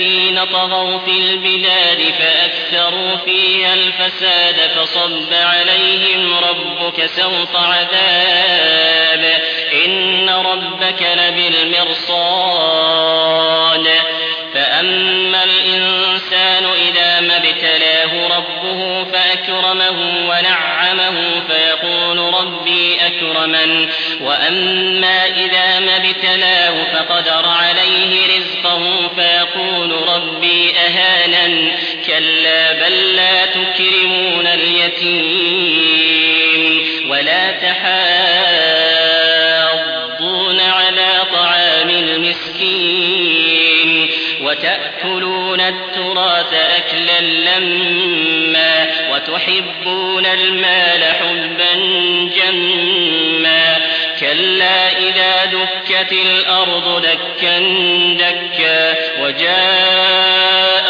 الذين طغوا في البلاد فأكثروا فيها الفساد فصب عليهم ربك سوط عذاب إن ربك لبالمرصاد فأما الإنسان إذا ما ابتلاه ربه فأكرمه ونعمه فيقول ربي أكرمن وأما إذا ما ابتلاه فقدر عليه رزقه أهانن كلا بل لا تكرمون اليتيم ولا تحاضون على طعام المسكين وتأكلون التراث أكلا لما وتحبون المال حبا جما كلا إذا دكت الأرض دكا دكا وجاء